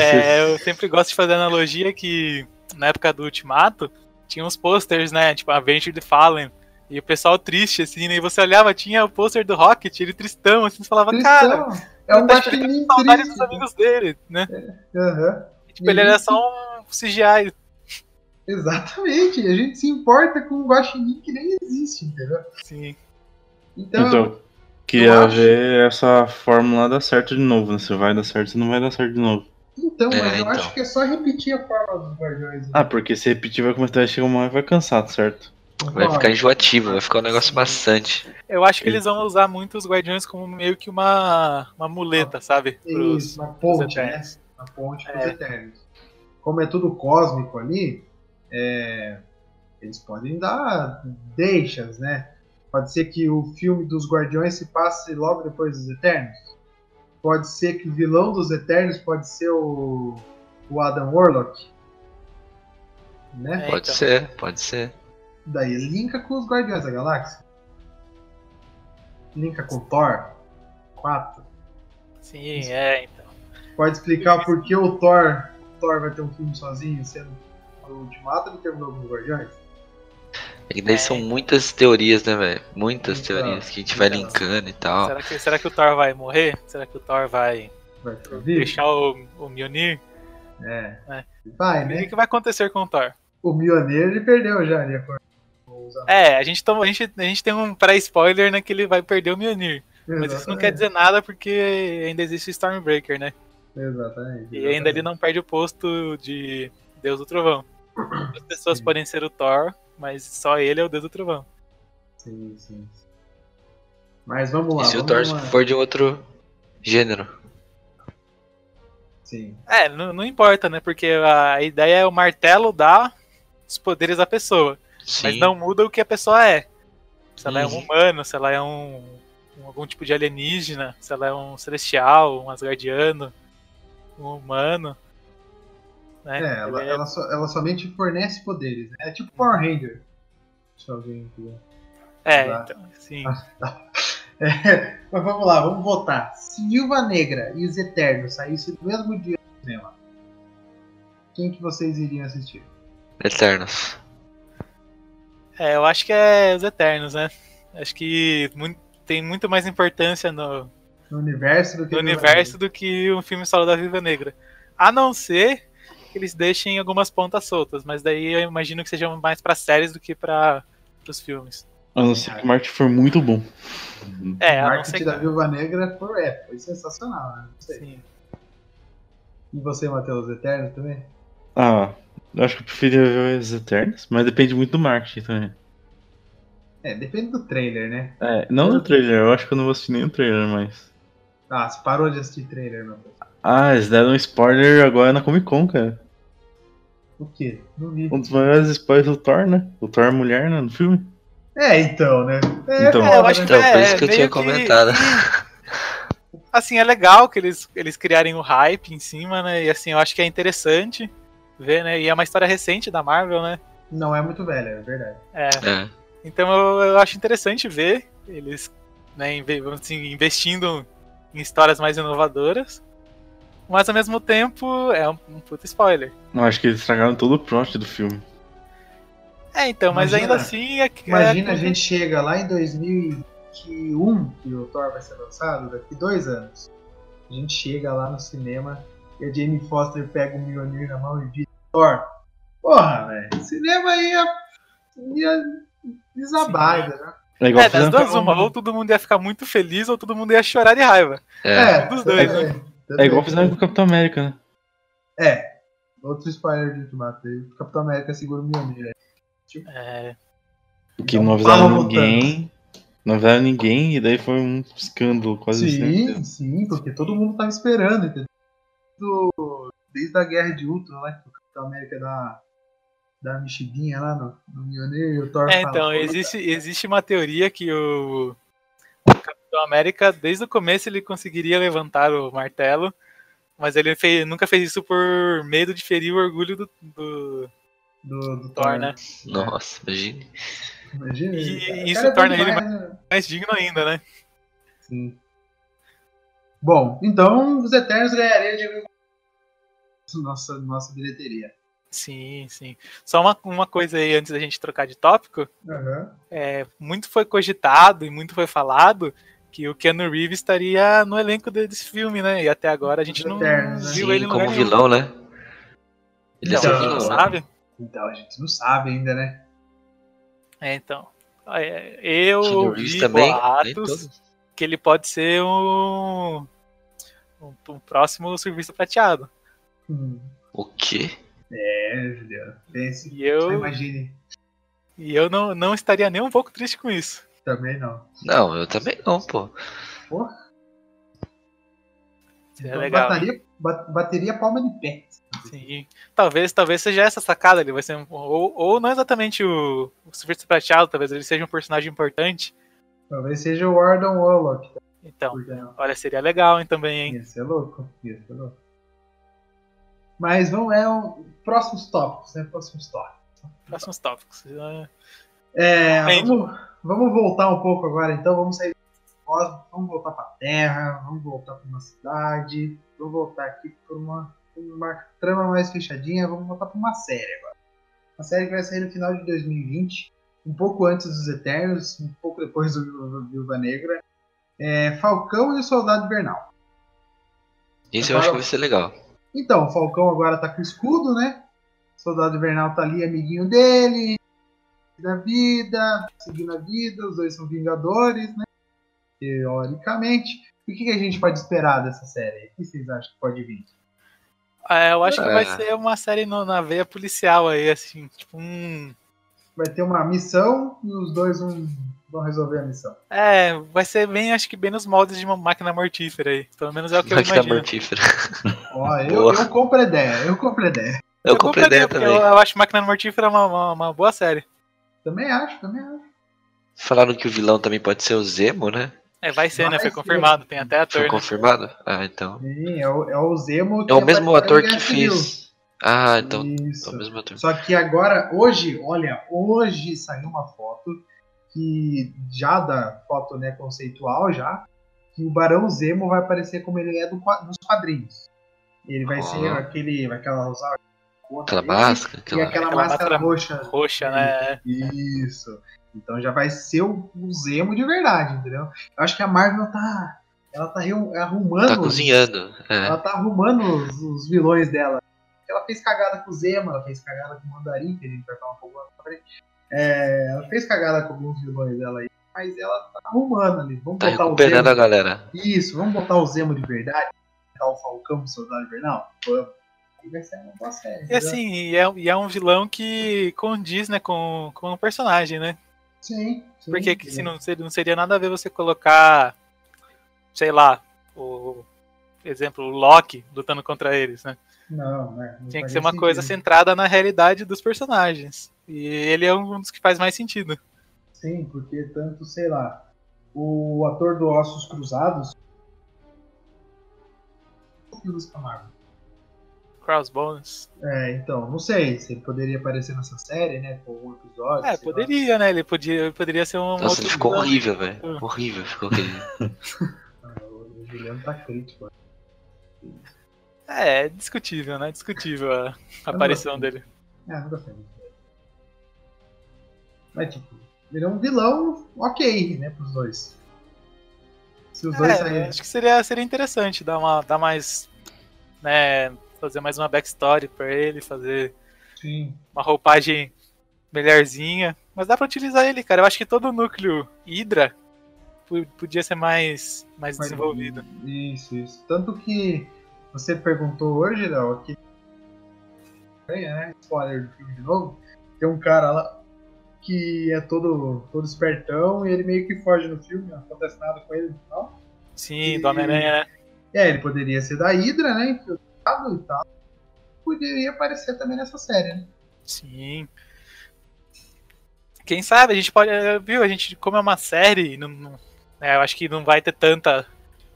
É, eu sempre gosto de fazer analogia que na época do Ultimato tinha uns posters, né? Tipo, Avenged the Fallen. E o pessoal triste, assim, né? E você olhava, tinha o pôster do Rocket, ele tristão, assim, você falava, cara, Cristão, é um tá guaxinim saudade dos amigos dele, né? Aham. E, tipo, ele era só um CGI. Exatamente. A gente se importa com um guaxinim que nem existe, entendeu? Sim. Então, Então, queria acho- ver essa fórmula dar certo de novo, né? Se vai dar certo, se não vai dar certo de novo. então É, mas eu então. acho que é só repetir a forma dos guardiões. né? Ah, porque se repetir vai começar a chegar uma hora e vai cansar, certo? Vai ficar enjoativo, vai ficar um negócio maçante. Eu acho que eles vão usar muito os Guardiões como meio que uma, uma muleta, sabe? Pros, Isso, uma ponte, né? Uma ponte pros É. Eternos. Como é tudo cósmico ali, é, eles podem dar deixas, né? Pode ser que o filme dos Guardiões se passe logo depois dos Eternos. Pode ser que o vilão dos Eternos pode ser o, o Adam Warlock. Né? É, Pode então. ser, pode ser. Daí linka com os Guardiões da Galáxia. Linka com Thor 4. Sim, é, então. Pode explicar por que o Thor, o Thor vai ter um filme sozinho, sendo o Ultimato ele terminou com os Guardiões? É que daí É. são muitas teorias, né, velho? Muitas Então, teorias que a gente vai então. linkando e tal. Será que, será que o Thor vai morrer? Será que o Thor vai Vai deixar o, o Mjolnir? É. É. Vai, O né? que, que vai acontecer com o Thor? O Mioneiro ele perdeu já, de acordo É, a gente, toma, a gente, a gente tem um pré-spoiler né, que ele vai perder o Mjolnir. Mas isso não quer dizer nada porque ainda existe o Stormbreaker, né? Exatamente. E ainda ele não perde o posto de Deus do Trovão. As pessoas Sim. podem ser o Thor, mas só ele é o Deus do Trovão. Sim, sim. Mas vamos lá. E se o Thor lá. for de outro gênero? Sim. É, não, não importa, né? Porque a ideia é o martelo dar os poderes à pessoa. Sim. Mas não muda o que a pessoa é. Se ela é um Uhum. humano, se ela é um, um- algum tipo de alienígena, se ela é um celestial, um asgardiano, um humano. Né? É, ela, Ele ela, só- ela somente fornece poderes, né? É tipo Power Ranger. Se alguém quiser. é, Tá. então, sim. É, mas vamos lá, vamos votar. Se Viúva Negra e os Eternos saíssem no mesmo dia no cinema, quem que vocês iriam assistir? Eternos. É, eu acho que é os Eternos, né? Acho que mu- tem muito mais importância no, No universo do que no universo do que um filme solo da Viva Negra. A não ser que eles deixem algumas pontas soltas, mas daí eu imagino que sejam mais pra séries do que para os filmes. A não ser que o marketing for muito bom. É, O marketing ser da que. Viúva Negra foi, é, foi sensacional, né? Não sei. Sim. E você, Matheus, Eternos também? Ah, eu acho que eu preferia ver os Eternos, mas depende muito do marketing também. É, depende do trailer, né? É, não do trailer, eu acho que eu não vou assistir nem o trailer, mas. Ah, você parou de assistir trailer, Matheus. Ah, eles deram um spoiler agora na Comic Con, cara. O quê? Não vi. Um dos maiores spoilers do Thor, né? O Thor é mulher, né? No filme. É, então, né? É, Então. É, eu acho né? que Então, é, por isso que eu tinha que- comentado. Assim, é legal que eles, eles criarem o hype em cima, né? E assim, eu acho que é interessante ver, né? E é uma história recente da Marvel, né? Não é muito velho, é verdade. É. É. Então eu, eu acho interessante ver eles né, assim, investindo em histórias mais inovadoras. Mas ao mesmo tempo é um, um puta spoiler. Eu acho que eles estragaram todo o plot do filme. É, então, mas Imagina- ainda assim é, Imagina é, a gente chega lá em 2021, que o Thor vai ser lançado, daqui dois anos. A gente chega lá no cinema e a Jamie Foster pega o Mjolnir na mão e diz: Thor, porra, velho, cinema ia, ia desabar, né? É igual É, das duas uma, ou todo mundo ia ficar muito feliz ou todo mundo ia chorar de raiva. É. dos dois, também, é igual fizeram com o Capitão América, né? É, outro spoiler de Ultimato. aí, O Capitão América segura o Mjolnir. né? É, Que Então, não avisaram ninguém. Não avisaram ninguém e daí foi um escândalo quase sempre. Sim, sim, porque todo mundo tava esperando, entendeu? Do- desde a Guerra de Ultron, né? Que o Capitão América dá, dá uma mexidinha lá no, no Mjolnir e o Thor É, fala, então, "Pô, existe, existe uma teoria que o, o Capitão América, desde o começo, ele conseguiria levantar o martelo, mas ele fez- nunca fez isso por medo de ferir o orgulho do, do do, do Thor, né? Nossa, imagine. Imagina, E isso torna ele demais, né? Mais digno ainda, né? Sim. Bom, então os Eternos ganhariam de nossa, nossa bilheteria. Sim, sim. Só uma, uma coisa aí antes da gente trocar de tópico. Aham. É, muito foi cogitado e muito foi falado que o Keanu Reeves estaria no elenco de- desse filme, né? E até agora a gente não Eternos, né? viu Sim, ele como nenhum. vilão, né? Ele ia Então, Não, vilão, né? sabe? Então a gente não sabe ainda, né? É, então. É, eu ouvi também. nem boatos que ele pode ser um, um, um próximo serviço prateado. Hum. O quê? É, Juliano. Pense. E Só eu, imagine. e eu não, não estaria nem um pouco triste com isso. Também não. Não, eu também não, pô. Porra. Seria Então, legal. Bateria, ba- bateria palma de pé. Sim. Talvez, talvez seja essa sacada. Ele vai ser um, ou, ou não exatamente o, o serviço prateado, talvez ele seja um personagem importante. Talvez seja o Wardon Warlock. Então, que não? olha, seria legal hein, também, hein? Ia ser louco. Ia ser louco. Mas vamos é um, próximos tópicos, né? Próximos tópicos. Próximos tópicos. Ah, É, vamos, vamos voltar um pouco agora, então. Vamos sair do cosmos, vamos voltar para a Terra, vamos voltar para uma cidade, vamos voltar aqui para uma, uma trama mais fechadinha, vamos voltar para uma série agora. Uma série que vai sair no final de 2020, um pouco antes dos Eternos, um pouco depois do Viúva- Viúva Negra. É Falcão e o Soldado Invernal. Isso eu acho que vai ser legal. Então, o Falcão agora tá com escudo, né? O Soldado Invernal tá ali, amiguinho dele, da vida, seguindo a vida, os dois são vingadores, né? Teoricamente. O que, que a gente pode esperar dessa série? O que vocês acham que pode vir? É, eu acho que vai É. ser uma série no- na veia policial aí, assim, tipo um. Vai ter uma missão e os dois vão, vão resolver a missão. É, vai ser bem, acho que bem nos moldes de uma máquina mortífera aí. Pelo menos é o que eu Máquina imagino. mortífera. Ó, eu, eu compro a ideia, eu compro a ideia. Eu comprei ideia porque também. Eu, eu acho Máquina Mortífera uma, uma, uma boa série. Também acho, também acho. Falaram que o vilão também pode ser o Zemo, né? É, vai ser, né? Vai Foi ser. confirmado, tem até ator, Foi né? confirmado? Ah, então. Sim, é o, é o Zemo. É o mesmo ator que Civil. fez. Ah, então. É Isso. o mesmo ator. Só que agora, hoje, olha, hoje saiu uma foto que já da foto né, conceitual já, que o Barão Zemo vai aparecer como ele é do nos quadrinhos. Ele vai ser aquele, vai aquela usar Aquela máscara, e aquela. aquela, máscara máscara roxa. Roxa, né? Isso. Então já vai ser o, o Zemo de verdade, entendeu? Eu acho que a Marvel tá ela tá arrumando Tá cozinhando. É. ela tá arrumando os, os vilões dela. Ela fez cagada com o Zema, ela fez cagada com o Mandarim, que a gente vai falar um pouco mais pra frente. É, ela fez cagada com alguns vilões dela aí, mas ela tá arrumando ali. Vamos Tá botar o recuperando a Zemo. galera. Isso, vamos botar o Zemo de verdade. O Falcão, o Soldado Invernal? Vamos. Aí vai ser uma boa série. E entendeu? assim, e é, e é um vilão que condiz, né, com, com o personagem, né? Sim. sim Porque que, sim. se não, seria, não seria nada a ver você colocar, sei lá, o exemplo, o Loki lutando contra eles, né? Não, né? não Tinha que ser uma coisa sentido. centrada na realidade dos personagens. E ele é um dos que faz mais sentido. Sim, porque tanto, sei lá, o ator do Ossos Cruzados. Filmes com a Marvel. Crossbones. É, então, não sei se ele poderia aparecer nessa série, né? Com um episódio. É, sei lá. poderia, né? Ele podia, ele poderia ser um. Nossa, outro ele ficou horrível, velho. Hum. Horrível ficou aquele. Ah, O Juliano tá crítico. É, é discutível, né? Discutível a aparição dele. É, não gostei muito. Mas, tipo, ele é um vilão ok, né? Pros dois. Se os dois É, saírem. acho que seria, seria interessante dar, uma, dar mais. Né, fazer mais uma backstory pra ele, fazer Sim. uma roupagem melhorzinha. Mas dá pra utilizar ele, cara. Eu acho que todo o núcleo Hydra po- podia ser mais, mais Mas- desenvolvido. Isso, isso. Tanto que você perguntou hoje, Léo, aqui. Ganha, né? Spoiler do filme de novo. Tem um cara lá que é todo, todo espertão e ele meio que foge no filme, não acontece nada com ele no final. Sim, do Homem-Aranha, né? É, ele poderia ser da Hydra, né? Infiltrado e tal. Poderia aparecer também nessa série, né? Sim. Quem sabe, a gente pode. eh, Viu, a gente, como é uma série, não, não- né, eu acho que não vai ter tanta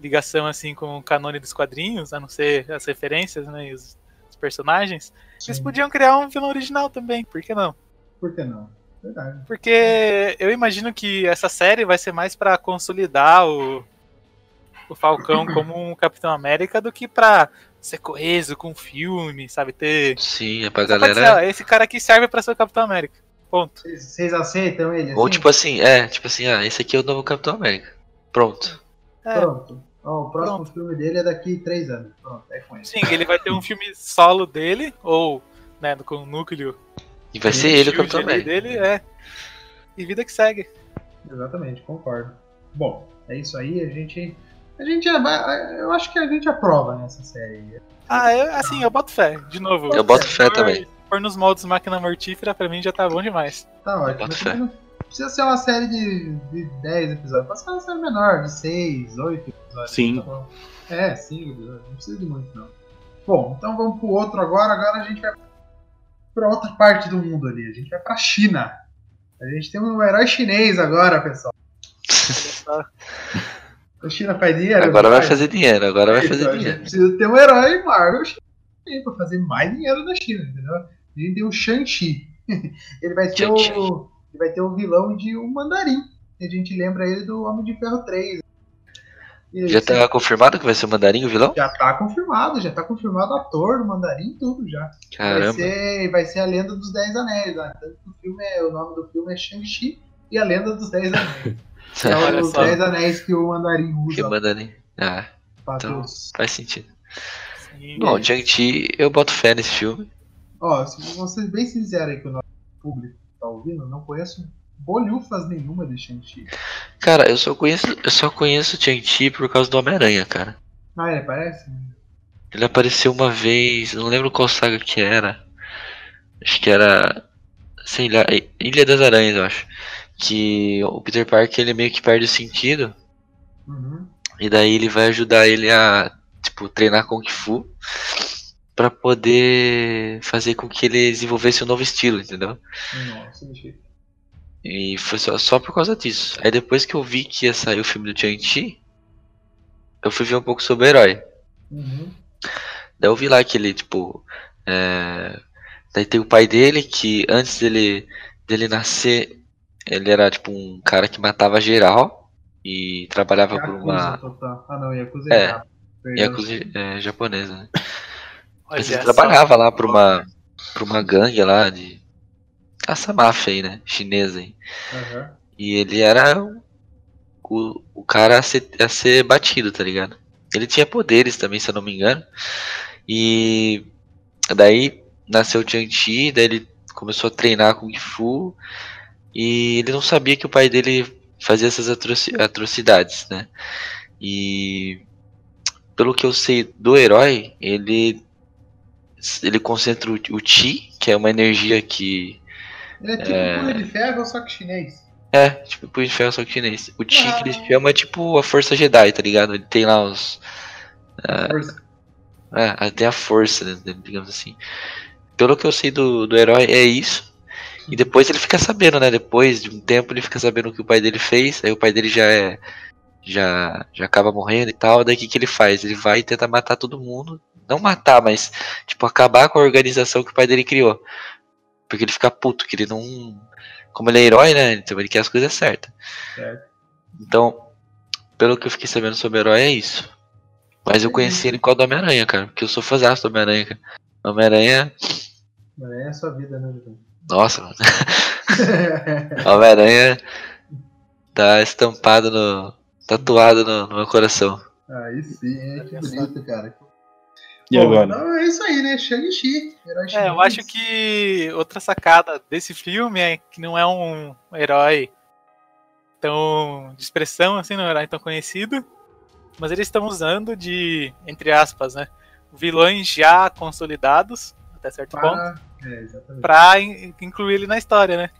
ligação assim com o canone dos quadrinhos, a não ser as referências, né? E os, os personagens. Eles Sim. podiam criar um vilão original também, por que não? Por que não? Verdade. Porque eu imagino que essa série vai ser mais pra consolidar o, o Falcão como um Capitão América do que pra ser coeso com o filme, sabe? Ter. Sim, é pra Só pode ser, ó, galera. esse cara aqui serve pra ser o Capitão América. Ponto. Vocês aceitam ele? Ou assim? tipo assim, é, tipo assim, ah, esse aqui é o novo Capitão América. Pronto. É, Pronto. Ó, o próximo Pronto. filme dele é daqui três anos. Pronto, é com ele. sim, ele vai ter um filme solo dele, ou, né, com o núcleo E vai ser ele o Capitão América. dele, é. E vida que segue. Exatamente, concordo. Bom, é isso aí. A gente. A gente. Eu acho que a gente aprova nessa série. Ah, eu, assim, eu boto fé, de novo. Eu boto fé também. Se for nos moldes máquina mortífera, pra mim já tá bom demais. Tá ótimo. boto fé. não precisa ser uma série de, de 10 episódios. Pode ser uma série menor, de 6, 8 episódios. Sim. Tá. É, 5 episódios. Não precisa de muito, não. Bom, então vamos pro outro agora. Agora a gente vai pra outra parte do mundo ali. A gente vai pra China. A gente tem um herói chinês agora, pessoal. A China faz dinheiro. Agora vai faz? fazer dinheiro, agora vai Então, fazer a gente dinheiro. precisa ter um herói Marvel pra fazer mais dinheiro na China, entendeu? A gente tem o Shang-Chi. Ele vai ter o. Ele vai ter o vilão de um mandarim. A gente lembra ele do Homem de Ferro 3. E Já esse- tá confirmado que vai ser o Mandarim o vilão? já tá confirmado, já tá confirmado o ator do mandarim e tudo já. Vai Caramba. ser, vai ser a Lenda dos Dez Anéis. Né? Tanto o, filme é, o nome do filme é Shang-Chi e a Lenda dos Dez Anéis. Que é Olha os só. Dez Anéis que o mandarim Que usa Mandarim. Ah, então. todos. faz sentido. Sim. Bom, Shang-Chi, eu boto fé nesse filme. Ó, se vocês bem sinceros aí que o nosso público tá ouvindo, não conheço bolhufas nenhuma de Shang-Chi. Cara, eu só conheço, eu só conheço Shang-Chi por causa do Homem-Aranha, cara. Ah, ele parece? Ele apareceu uma vez, não lembro qual saga que era. Acho que era. Sei lá, Ilha das Aranhas, eu acho. Que o Peter Parker ele meio que perde o sentido. Uhum. E daí ele vai ajudar ele a, tipo, treinar Kung Fu pra poder fazer com que ele desenvolvesse um novo estilo, entendeu? Nossa. E foi só, só por causa disso. Aí depois que eu vi que ia sair o filme do Shang-Chi, eu fui ver um pouco sobre o herói. Uhum. Daí eu vi lá que ele, tipo. É... Daí tem o pai dele, que antes dele, dele nascer, ele era tipo um cara que matava geral e trabalhava por Yakuza uma. total. Ah, não, Yakuza É. é. Perdão. Yakuza é, japonesa, né? Mas ele trabalhava lá pra uma, pra uma gangue lá de. Essa máfia aí, né? Chinesa aí. Aham. E ele era o, o cara a ser, a ser batido, tá ligado? Ele tinha poderes também, se eu não me engano. E daí nasceu o Chang-Chi, daí ele começou a treinar Kung Fu. E ele não sabia que o pai dele fazia essas atroci- atrocidades, né? E pelo que eu sei do herói, ele ele concentra o, o Chi, que é uma energia que Ele é tipo É. Punho de Ferro, só que chinês. É, tipo Punho de Ferro só que chinês. O Chi Ah. que eles chamam é tipo a Força Jedi, tá ligado? Ele tem lá os. Força. É, tem a força, né, digamos assim. Pelo que eu sei do, do herói, é isso. E depois ele fica sabendo, né? Depois de um tempo ele fica sabendo o que o pai dele fez. Aí o pai dele já é. Já, já acaba morrendo e tal. Daí o que, que ele faz? Ele vai e tenta matar todo mundo. Não matar, mas tipo, acabar com a organização que o pai dele criou. Porque ele fica puto, que ele não. Como ele é herói, né? Então ele quer as coisas certas. Certo. Então, pelo que eu fiquei sabendo sobre o herói, é isso. Mas eu conheci ele com o do Homem-Aranha, cara. Porque eu sou fãzão do Homem-Aranha, cara. Homem-Aranha. Mas é a sua vida, né, Vitor? Nossa, mano. Homem-Aranha tá estampado no. tatuado no, no meu coração. Aí sim, é que bonito, cara. E Bom, agora? Então é isso aí, né? Shang-Chi. É, eu acho que outra sacada desse filme é que não é um herói tão de expressão, assim, não é um herói tão conhecido, mas eles estão usando de, entre aspas, né, vilões já consolidados, até certo ponto, Para... É, pra in- incluir ele na história, né.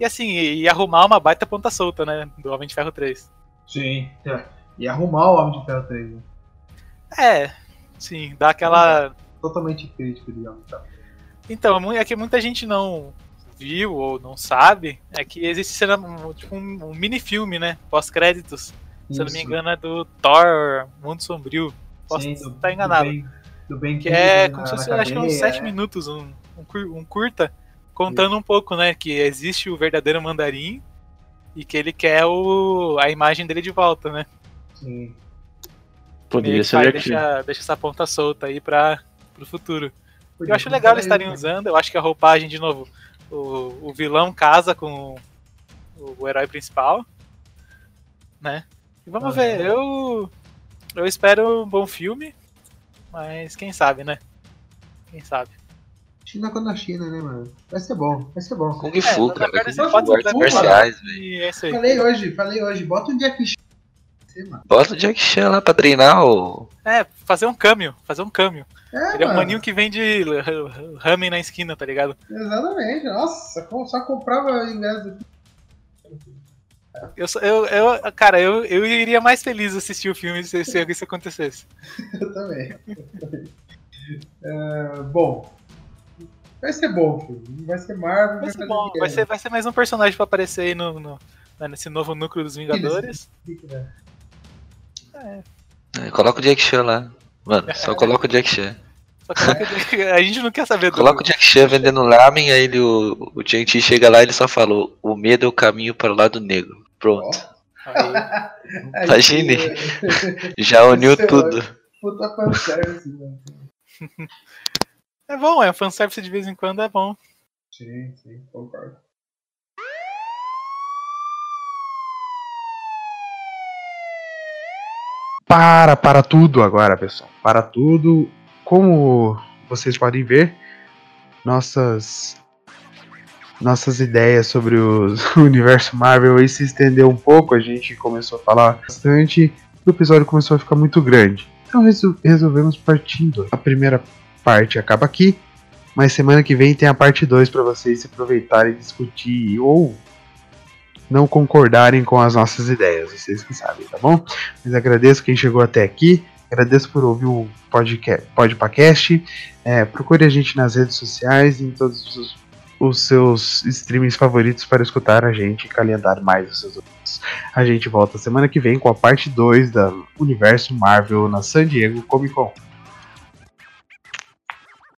E assim, e, e arrumar uma baita ponta solta, né, do Homem de Ferro 3. Sim. É. E arrumar o Homem de Ferro 3. Né? É, sim, dá aquela Totalmente crítico, digamos. Tá? Então, mu- é que muita gente não viu ou não sabe, é que existe cena, um, tipo um, um mini-filme, né? Pós-créditos. Se eu não me engano, é do Thor Mundo Sombrio. Posso Sim, estar enganado. Do bem, do bem que é na- como se fosse, acho que uns cadeia, 7 é. minutos, um, um, cur- um curta, contando um pouco, né? Que existe o verdadeiro mandarim e que ele quer o, a imagem dele de volta, né? Sim. Poderia ser aqui. deixa, deixa essa ponta solta aí para pro futuro. Podia Eu acho legal eles estarem né? usando. Eu acho que a roupagem, de novo, o, o vilão casa com o, o herói principal. Né? E vamos Aham. ver. Eu, eu espero um bom filme. Mas quem sabe, né? Quem sabe? China contra a China, né, mano? Vai ser bom, vai ser bom. Kung Fu, na cara. verdade, Kung Fu, artes marciais, velho. E é isso aí. Falei hoje, falei hoje. Bota um Jack Chan. mano. Bota o Jack Chan lá pra treinar o. É, fazer um câmbio. Fazer um câmbio. É, Ele é um maninho que vende ramen na esquina, tá ligado? Exatamente. Nossa, só comprava ingresso aqui. Eu, só- eu, eu, cara, eu, eu iria mais feliz assistir o filme se, se isso acontecesse. Eu também. É, bom. Vai ser bom, filho. Vai ser Marvel. Vai ser bom, vai ser, vai ser mais um personagem pra aparecer aí no, no- né, nesse novo núcleo dos Vingadores. É. É, coloca o Jack Chan lá. Mano, só coloca o Jack Chan. A gente não quer saber do. Coloca o Jack Chan vendendo lamen, aí ele, o, o Shang-Chi chega lá e ele só falou: O medo é o caminho para o lado negro. Pronto. Aí, Imagine. Já uniu tudo. Puta fanservice, mano. é bom, é fanservice de vez em quando é bom. Sim, sim, concordo. Para, para tudo agora, pessoal. Para tudo. Como vocês podem ver, nossas nossas ideias sobre o universo Marvel aí se estendeu um pouco. A gente começou a falar bastante. O episódio começou a ficar muito grande. Então resol- resolvemos partir em dois. A primeira parte acaba aqui, mas semana que vem tem a parte 2 para vocês se aproveitarem e discutir ou não concordarem com as nossas ideias, vocês que sabem, tá bom? Mas agradeço quem chegou até aqui, agradeço por ouvir o podcast. É, procure a gente nas redes sociais, em todos os, os seus streamings favoritos para escutar a gente e calentar mais os seus ouvintes. A gente volta semana que vem com a parte 2 da Universo Marvel na San Diego Comic Con.